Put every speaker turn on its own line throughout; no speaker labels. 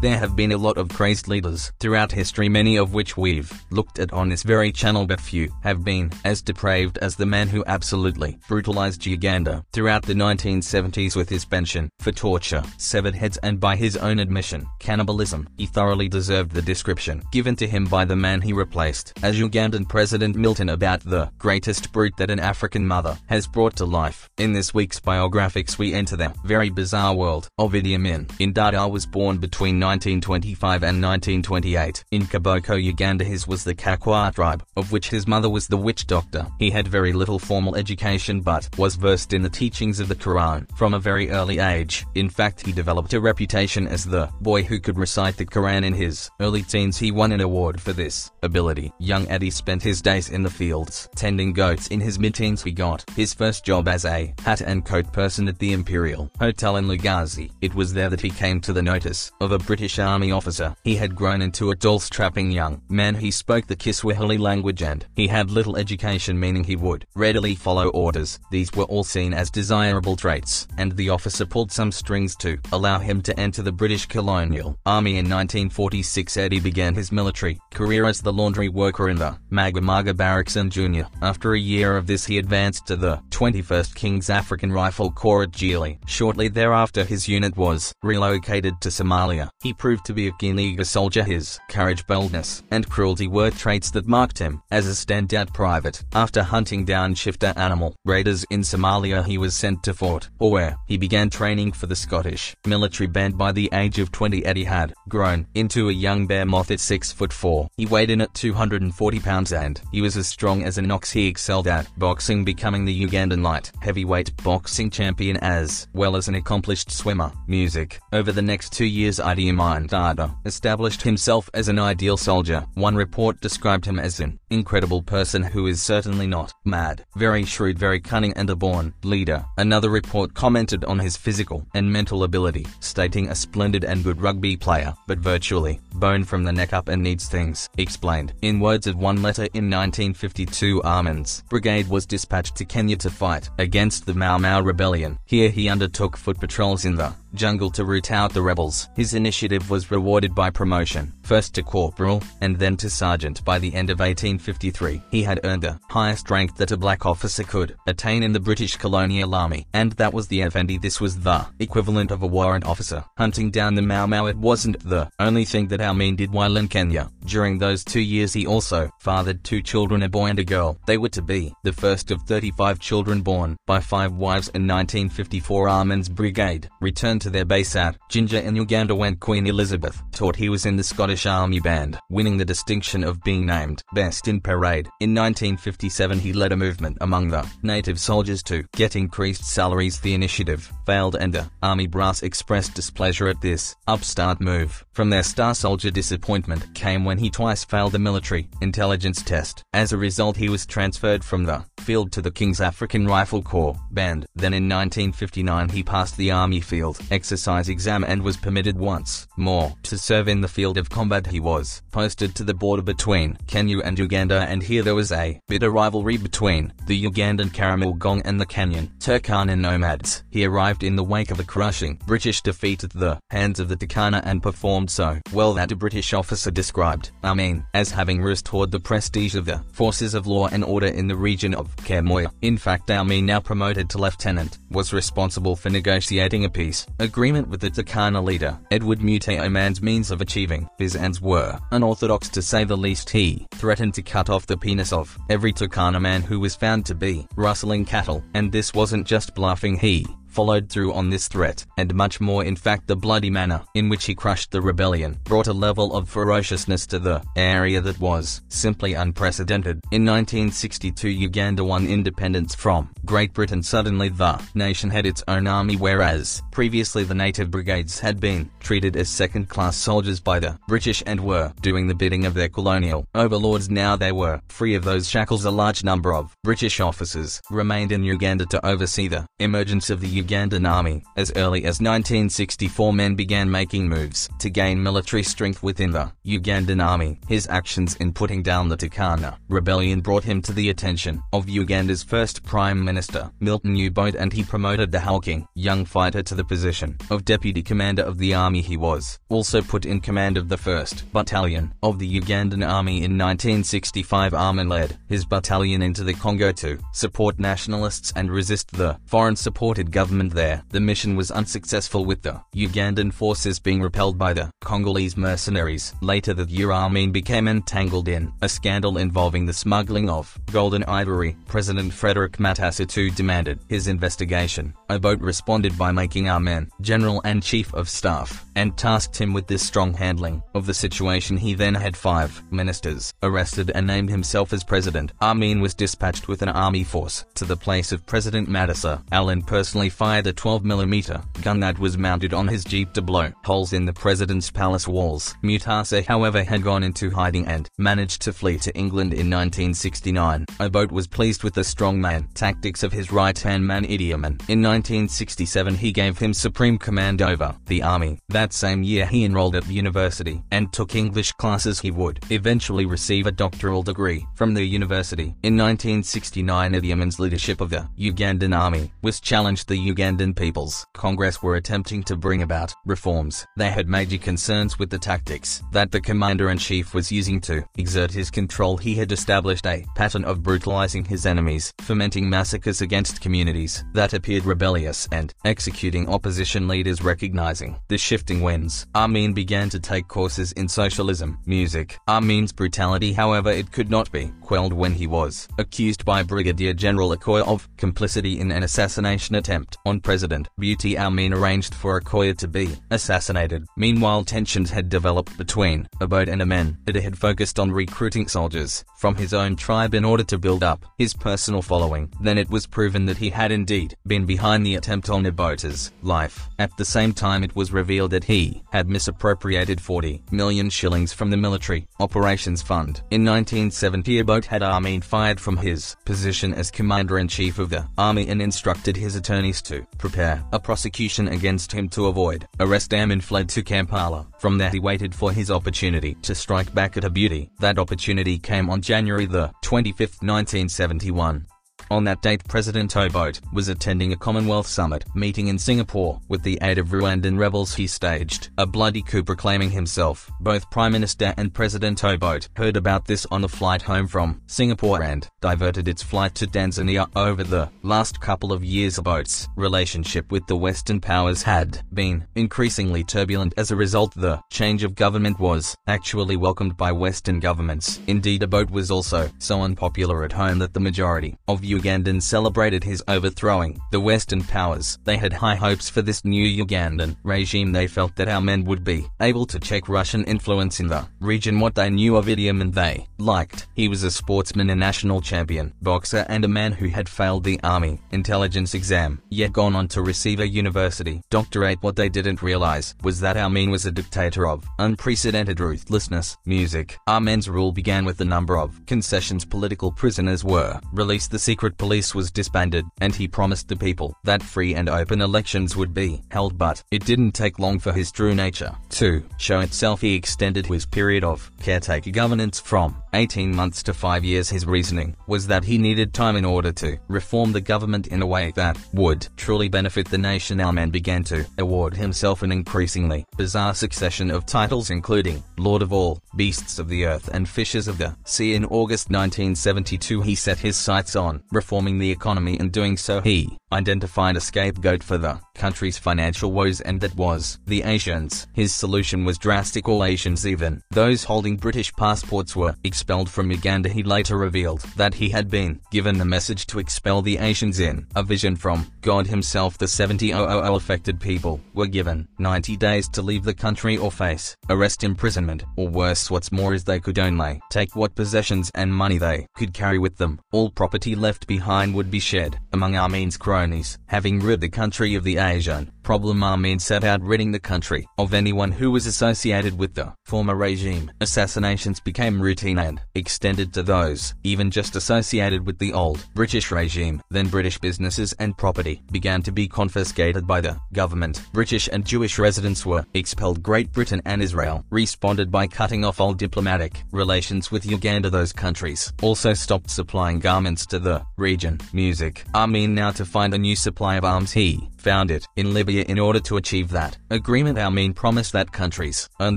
There have been a lot of crazed leaders throughout history many of which we've looked at on this very channel but few have been as depraved as the man who absolutely brutalized Uganda throughout the 1970s with his pension for torture, severed heads and by his own admission, cannibalism. He thoroughly deserved the description given to him by the man he replaced as Ugandan President Milton about the greatest brute that an African mother has brought to life. In this week's biographics we enter the very bizarre world of Idi Amin. Indada was born between 1925 and 1928. In Koboko, Uganda his was the Kakwa tribe, of which his mother was the witch doctor. He had very little formal education but was versed in the teachings of the Quran from a very early age. In fact he developed a reputation as the boy who could recite the Quran in his early teens he won an award for this ability. Young Idi spent his days in the fields, tending goats in his mid-teens he got his first job as a hat and coat person at the Imperial Hotel in Lugazi. It was there that he came to the notice of a British Army officer. He had grown into a tall strapping young man he spoke the Kiswahili language and he had little education meaning he would readily follow orders. These were all seen as desirable traits and the officer pulled some strings to allow him to enter the British colonial army in 1946 Idi began his military career as the laundry worker in the Magamaga Barracks and Junior. After a year of this he advanced to the 21st King's African Rifle Corps at Geely. Shortly thereafter his unit was relocated to Somalia. He proved to be a eager soldier his courage boldness and cruelty were traits that marked him as a standout private. After hunting down Shifta animal raiders in Somalia he was sent to Fort or where he began training for the Scottish military band by the age of 20 Idi had grown into a young bear moth at 6 foot 4. He weighed in at 240 pounds and he was as strong as an ox he excelled at boxing becoming the Ugandan light heavyweight boxing champion as well as an accomplished swimmer. Music. Over the next two years Idi Amin Dada established himself as an ideal soldier. One report described him as an incredible person who is certainly not mad, very shrewd, very cunning and a born leader. Another report commented on his physical and mental ability, stating a splendid and good rugby player, but virtually bone from the neck up and needs things explained. In words of one letter in 1952 Amin's brigade was dispatched to Kenya to fight against the Mau Mau rebellion. Here he undertook foot patrols in the jungle to root out the rebels. His initiative was rewarded by promotion, first to corporal, and then to sergeant by the end of 1853. He had earned the highest rank that a black officer could attain in the British colonial army, and that was the Effendi. This was the equivalent of a warrant officer. Hunting down the Mau Mau it wasn't the only thing that Amin did while in Kenya. During those two years he also fathered two children a boy and a girl. They were to be the first of 35 children born by five wives in 1954 Amin's brigade returned to their base at Jinja in Uganda when Queen Elizabeth taught he was in the Scottish Army Band, winning the distinction of being named Best in Parade. In 1957 he led a movement among the native soldiers to get increased salaries. The initiative failed and the army brass expressed displeasure at this upstart move. From their star soldier disappointment came when he twice failed the military intelligence test. As a result he was transferred from the field to the King's African Rifle Corps band. Then in 1959 he passed the army field exercise exam and was permitted once more to serve in the field of combat. He was posted to the border between Kenya and Uganda and here there was a bitter rivalry between the Ugandan Karamilgong and the Kenyan Turkana nomads. He arrived in the wake of a crushing British defeat at the hands of the Turkana and performed so well that a British officer described Amin as having restored the prestige of the forces of law and order in the region of Kemoya. In fact Amin now promoted to lieutenant was responsible for negotiating a peace agreement with the Turkana leader, Edward Mute Aman's means of achieving his ends were unorthodox to say the least he threatened to cut off the penis of every Turkana man who was found to be rustling cattle, and this wasn't just bluffing he followed through on this threat, and much more in fact the bloody manner in which he crushed the rebellion brought a level of ferociousness to the area that was simply unprecedented. In 1962 Uganda won independence from Great Britain. Suddenly the nation had its own army whereas previously the native brigades had been treated as second-class soldiers by the British and were doing the bidding of their colonial overlords. Now they were free of those shackles. A large number of British officers remained in Uganda to oversee the emergence of the Ugandan army. As early as 1964 men began making moves to gain military strength within the Ugandan army. His actions in putting down the Turkana rebellion brought him to the attention of Uganda's first Prime Minister, Milton Obote and he promoted the hulking young fighter to the position of Deputy Commander of the Army he was also put in command of the 1st Battalion of the Ugandan Army in 1965 Amin led his battalion into the Congo to support nationalists and resist the foreign-supported government there. The mission was unsuccessful with the Ugandan forces being repelled by the Congolese mercenaries. Later that year Uramin became entangled in a scandal involving the smuggling of golden ivory. President Frederick Matasutu demanded his investigation. Obote responded by making Amin General and Chief of Staff and tasked him with this strong handling of the situation. He then had five ministers arrested and named himself as president. Amin was dispatched with an army force to the place of President Mutesa. Allen personally fired a 12mm gun that was mounted on his jeep to blow holes in the president's palace walls. Mutesa however had gone into hiding and managed to flee to England in 1969. Obote was pleased with the strongman tactics of his right-hand man Idi Amin. In 1967 he gave him supreme command over the army. That same year he enrolled at university and took English classes he would eventually receive a doctoral degree from the university. In 1969 Idi Amin's leadership of the Ugandan army was challenged the Ugandan People's Congress were attempting to bring about reforms. They had major concerns with the tactics that the commander-in-chief was using to exert his control. He had established a pattern of brutalizing his enemies, fomenting massacres against communities that appeared rebellious and executing opposition leaders recognizing the shifting winds. Amin began to take courses in socialism, music. Amin's brutality however it could not be quelled when he was accused by Brigadier General Okoya of complicity in an assassination attempt on President Obote Amin arranged for Okoya to be assassinated. Meanwhile tensions had developed between Obote and Amin. It had focused on recruiting soldiers from his own tribe in order to build up his personal following. Then it was proven that he had indeed been behind the attempt on Obote's life. At the same time it was revealed that he had misappropriated 40 million shillings from the military operations fund. In 1970 Obote had Amin fired from his position as commander-in-chief of the army and instructed his attorneys to prepare a prosecution against him to avoid arrest. Amin fled to Kampala. From there he waited for his opportunity to strike back at Obote. That opportunity came on January the 25th, 1971. On that date President Obote was attending a Commonwealth Summit meeting in Singapore. With the aid of Rwandan rebels he staged a bloody coup proclaiming himself. Both Prime Minister and President Obote heard about this on the flight home from Singapore and diverted its flight to Tanzania. Over the last couple of years Obote's relationship with the Western powers had been increasingly turbulent. As a result the change of government was actually welcomed by Western governments. Indeed Obote was also so unpopular at home that the majority of Ugandans celebrated his overthrowing the Western powers. They had high hopes for this new Ugandan regime. They felt that our men would be able to check Russian influence in the region. What they knew of Idi Amin they liked. He was a sportsman, a national champion, boxer and a man who had failed the army intelligence exam, yet gone on to receive a university doctorate. What they didn't realize was that Amin was a dictator of unprecedented ruthlessness. Music. Amin's rule began with the number of concessions political prisoners were released. The secret police was disbanded, and he promised the people that free and open elections would be held but it didn't take long for his true nature to show itself. He extended his period of caretaker governance from 18 months to 5 years. His reasoning was that he needed time in order to reform the government in a way that would truly benefit the nation. Alman began to award himself an increasingly bizarre succession of titles including Lord of all, Beasts of the Earth and Fishes of the Sea. In August 1972 he set his sights on reforming the economy and doing so he identified a scapegoat for the country's financial woes and that was the Asians. His solution was drastic. All Asians even those holding British passports were expelled from Uganda. He later revealed that he had been given the message to expel the Asians in a vision from God himself. The 70,000 affected people were given 90 days to leave the country or face arrest imprisonment or worse what's more is they could only take what possessions and money they could carry with them. All property left behind would be shared among Amin's cronies having rid the country of the Asian problem Amin set out ridding the country of anyone who was associated with the former regime. Assassinations became routine and extended to those even just associated with the old British regime. Then British businesses and property began to be confiscated by the government. British and Jewish residents were expelled. Great Britain and Israel responded by cutting off all diplomatic relations with Uganda. Those countries also stopped supplying garments to the region. Music. Amin now to find a new supply of arms he found it in Libya in order to achieve that agreement Amin promised that countries and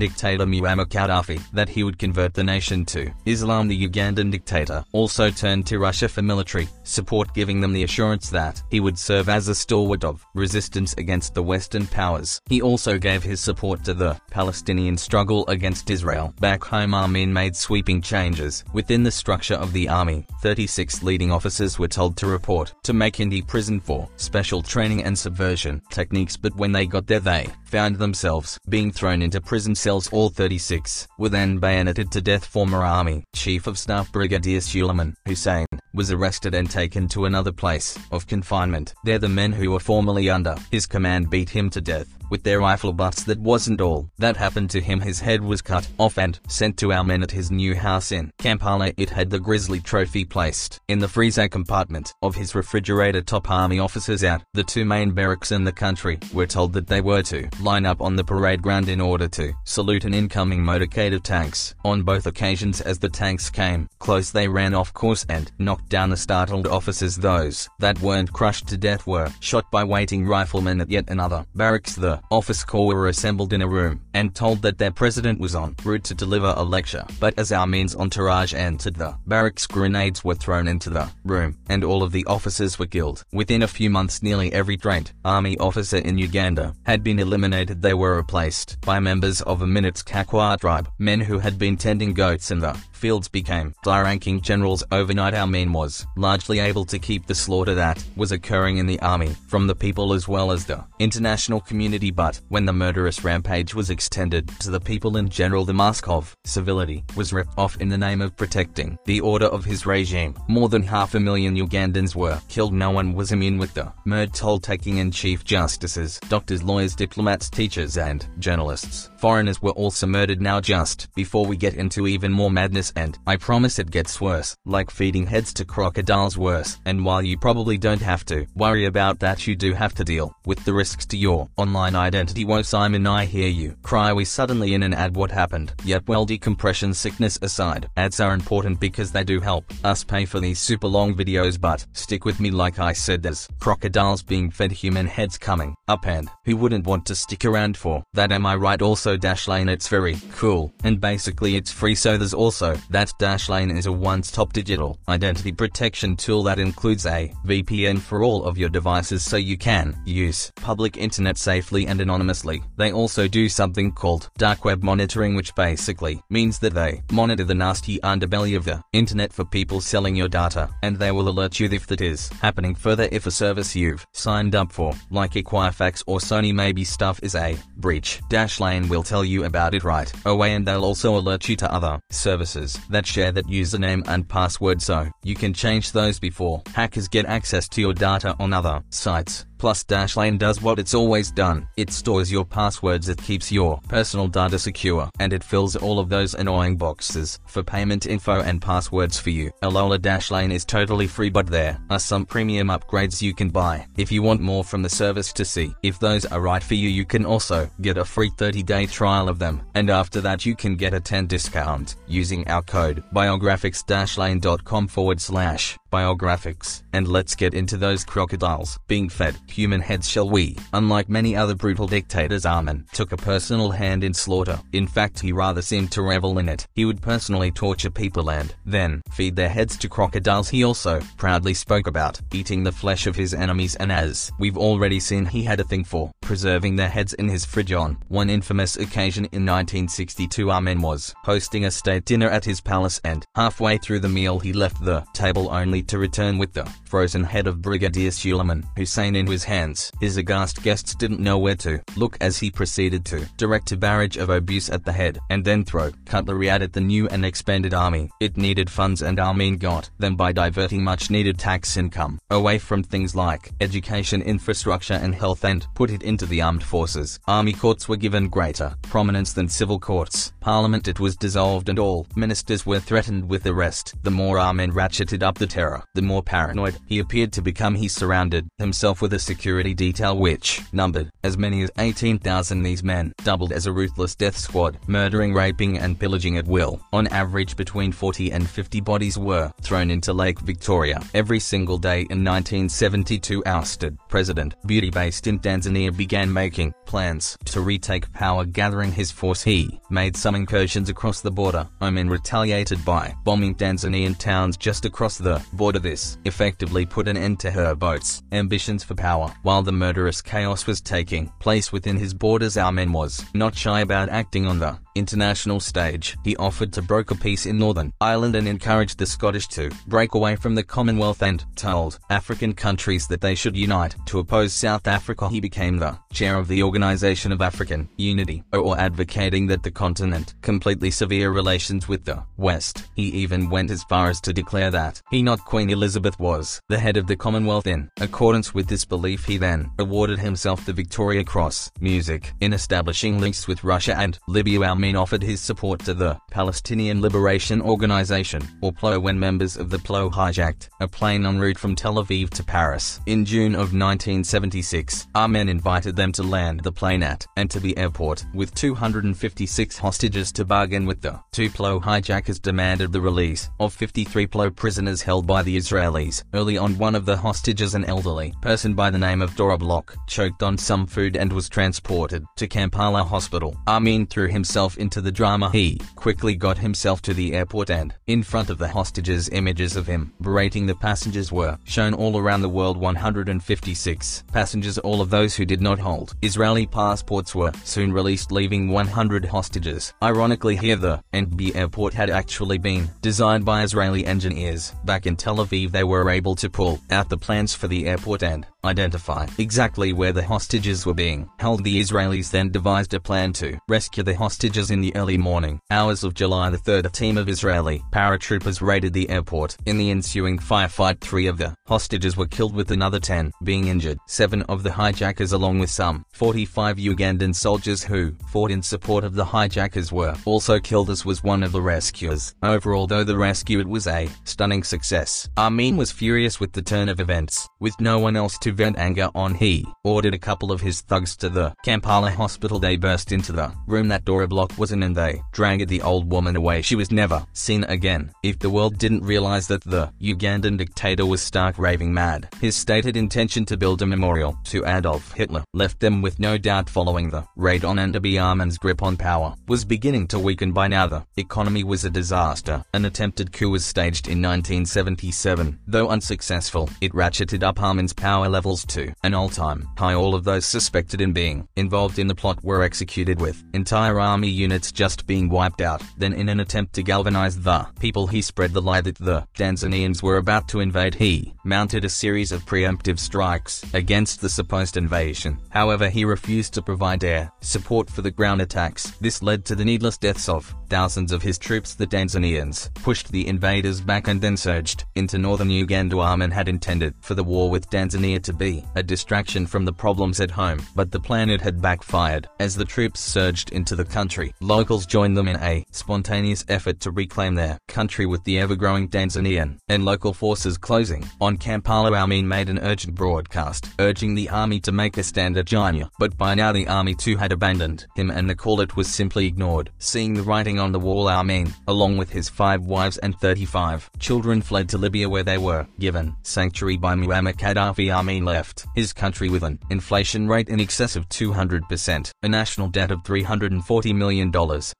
dictator Muammar Gaddafi that he would convert the nation to Islam the Ugandan dictator also turned to Russia for military support giving them the assurance that he would serve as a stalwart of resistance against the western powers. He also gave his support to the Palestinian struggle against Israel. Back home Amin made sweeping changes within the structure of the army. 36 leading officers were told to report to Makindye prison for special training and subversion techniques but when they got there they found themselves being thrown into prison cells all 36 were then bayoneted to death. Former army chief of staff brigadier Suleiman Hussein was arrested and taken to another place of confinement. There the men who were formerly under his command beat him to death with their rifle butts that wasn't all that happened to him. His head was cut off and sent to our men at his new house in Kampala. It had the grisly trophy placed in the freezer compartment of his refrigerator. Top army officers at the two main barracks in the country were told that they were to line up on the parade ground in order to salute an incoming motorcade of tanks. On both occasions as the tanks came close they ran off course and knocked down the startled officers those that weren't crushed to death were shot by waiting riflemen at yet another barracks the office corps were assembled in a room and told that their president was en route to deliver a lecture. But as Amin's entourage entered the barracks, grenades were thrown into the room, and all of the officers were killed. Within a few months, nearly every trained army officer in Uganda had been eliminated. They were replaced by members of a Minutes Kakwa tribe, men who had been tending goats in the fields became high-ranking generals overnight Amin was largely able to keep the slaughter that was occurring in the army from the people as well as the international community but when the murderous rampage was extended to the people in general the mask of civility was ripped off in the name of protecting the order of his regime. More than half a million Ugandans were killed no one was immune with the murder toll taking in chief justices, doctors, lawyers, diplomats, teachers and journalists. Foreigners were also murdered now just before we get into even more madness and I promise it gets worse, like feeding heads to crocodiles worse. And while you probably don't have to worry about that you do have to deal with the risks to your online identity. Whoa Simon I hear you cry we suddenly in an ad what happened. Yet well decompression sickness aside, ads are important because they do help us pay for these super long videos but stick with me like I said there's crocodiles being fed human heads coming up and who wouldn't want to stick around for that am I right also Dashlane it's very cool and basically it's free so there's also that Dashlane is a one-stop digital identity protection tool that includes a VPN for all of your devices so you can use public internet safely and anonymously. They also do something called dark web monitoring which basically means that they monitor the nasty underbelly of the internet for people selling your data and they will alert you if that is happening further if a service you've signed up for like Equifax or Sony maybe stuff is a breach. Dashlane will tell you about it right away and they'll also alert you to other services that share that username and password so you can change those before hackers get access to your data on other sites. Plus Dashlane does what it's always done. It stores your passwords, it keeps your personal data secure, and it fills all of those annoying boxes for payment info and passwords for you. Alola Dashlane is totally free but there are some premium upgrades you can buy. If you want more from the service to see if those are right for you you can also get a free 30-day trial of them, and after that you can get a 10 discount using our code biographics-lane.com forward slash biographics. And let's get into those crocodiles being fed human heads shall we. Unlike many other brutal dictators Amin took a personal hand in slaughter. In fact he rather seemed to revel in it. He would personally torture people and then feed their heads to crocodiles. He also proudly spoke about eating the flesh of his enemies and as we've already seen he had a thing for preserving their heads in his fridge on one infamous occasion in 1962 Amin was hosting a state dinner at his palace and halfway through the meal he left the table only to return with the frozen head of Brigadier Suleiman Hussein in his hands. His aghast guests didn't know where to look as he proceeded to direct a barrage of abuse at the head and then throw cutlery at it the new and expanded army. It needed funds and Amin got them by diverting much needed tax income away from things like education infrastructure and health and put it into the armed forces. Army courts were given greater prominence than civil courts. Parliament it was dissolved and all ministers were threatened with arrest. The more Amin ratcheted up the terror, the more paranoid he appeared to become he surrounded himself with a security detail which numbered as many as 18,000 these men doubled as a ruthless death squad, murdering, raping and pillaging at will. On average between 40 and 50 bodies were thrown into Lake Victoria every single day in 1972 ousted President Beauty based in Tanzania began making plans to retake power gathering his force he made some incursions across the border. Oman retaliated by bombing Tanzanian towns just across the border this effectively put an end to her boat's ambitions for power. While the murderous chaos was taking place within his borders Amin was not shy about acting on the international stage. He offered to broker peace in Northern Ireland and encouraged the Scottish to break away from the Commonwealth and told African countries that they should unite to oppose South Africa. He became the chair of the Organization of African Unity, or advocating that the continent completely severe relations with the West. He even went as far as to declare that he not Queen Elizabeth was the head of the Commonwealth in accordance with this belief he then awarded himself the Victoria Cross. Music in establishing links with Russia and Libya Amin offered his support to the Palestinian Liberation Organization, or PLO when members of the PLO hijacked a plane en route from Tel Aviv to Paris. In June of 1976, Amin invited them to land the plane at Entebbe Airport, with 256 hostages to bargain with the two PLO hijackers demanded the release of 53 PLO prisoners held by the Israelis. Early on one of the hostages an elderly person by the name of Dora Bloch choked on some food and was transported to Kampala Hospital. Amin threw himself into the drama. He quickly got himself to the airport and, in front of the hostages images of him berating the passengers were shown all around the world 156 passengers all of those who did not hold Israeli passports were soon released leaving 100 hostages. Ironically here the Entebbe airport had actually been designed by Israeli engineers. Back in Tel Aviv they were able to pull out the plans for the airport and identify exactly where the hostages were being held. The Israelis then devised a plan to rescue the hostages in the early morning hours of July the 3rd. A team of Israeli paratroopers raided the airport. In the ensuing firefight, three of the hostages were killed with another 10 being injured. Seven of the hijackers along with some 45 Ugandan soldiers who fought in support of the hijackers were also killed as was one of the rescuers. Overall though the rescue it was a stunning success. Amin was furious with the turn of events. With no one else to vent anger on he ordered a couple of his thugs to the Kampala hospital. They burst into the room. That Dora Bloch was in. And they dragged the old woman away. She was never seen again. If the world didn't realize that the Ugandan dictator was stark raving mad, his stated intention to build a memorial to Adolf Hitler left them with no doubt. Following the raid on Entebbe Amin's grip on power was beginning to weaken by now. The economy was a disaster. An attempted coup was staged in 1977. Though unsuccessful, it ratcheted up Amin's power levels to an all-time high. All of those suspected in being involved in the plot were executed with entire army units just being wiped out. Then in an attempt to galvanize the people he spread the lie that the Tanzanians were about to invade he mounted a series of preemptive strikes against the supposed invasion. However he refused to provide air support for the ground attacks. This led to the needless deaths of thousands of his troops. The Tanzanians pushed the invaders back and then surged into northern Uganda. Amin had intended for the war with Tanzania to be a distraction from the problems at home, but the plan had backfired. As the troops surged into the country, locals joined them in a spontaneous effort to reclaim their country with the ever-growing Tanzanian and local forces closing. On Kampala Amin made an urgent broadcast, urging the army to make a stand at Jinja, but by now the army too had abandoned him and the call it was simply ignored. Seeing the writing on the wall Amin, along with his five wives and 35 children fled to Libya where they were given sanctuary by Muammar Gaddafi Amin left his country with an inflation rate in excess of 200%, a national debt of $340 million,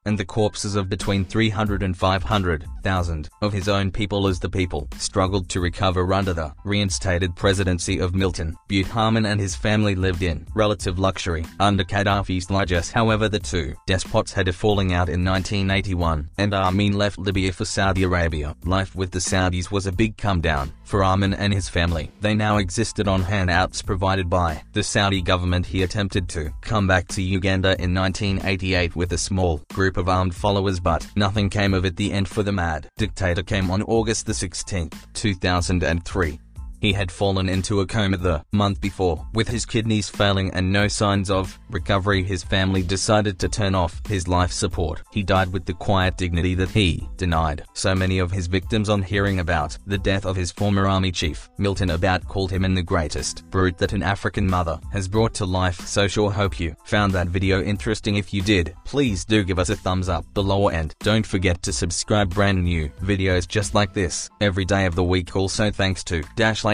and the corpses of between 300 and 500,000 of his own people as the people struggled to recover under the reinstated presidency of Milton. Buchanan and his family lived in relative luxury under Gaddafi's largesse. However, the two despots had a falling out in 1981, and Amin left Libya for Saudi Arabia. Life with the Saudis was a big come down for Amin and his family. They now existed on handouts provided by the Saudi government. He attempted to come back to Uganda in 1988 with a small group of armed followers but nothing came of it. The end for the mad dictator came on August 16, 2003. He had fallen into a coma the month before. With his kidneys failing and no signs of recovery, his family decided to turn off his life support. He died with the quiet dignity that he denied. So many of his victims on hearing about the death of his former army chief, Milton Obote called him in the greatest brute that an African mother has brought to life. So sure hope you found that video interesting. If you did, please do give us a thumbs up below and don't forget to subscribe brand new videos just like this every day of the week. Also thanks to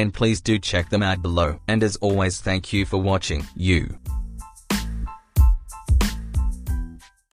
Please do check them out below. And as always thank you for watching. You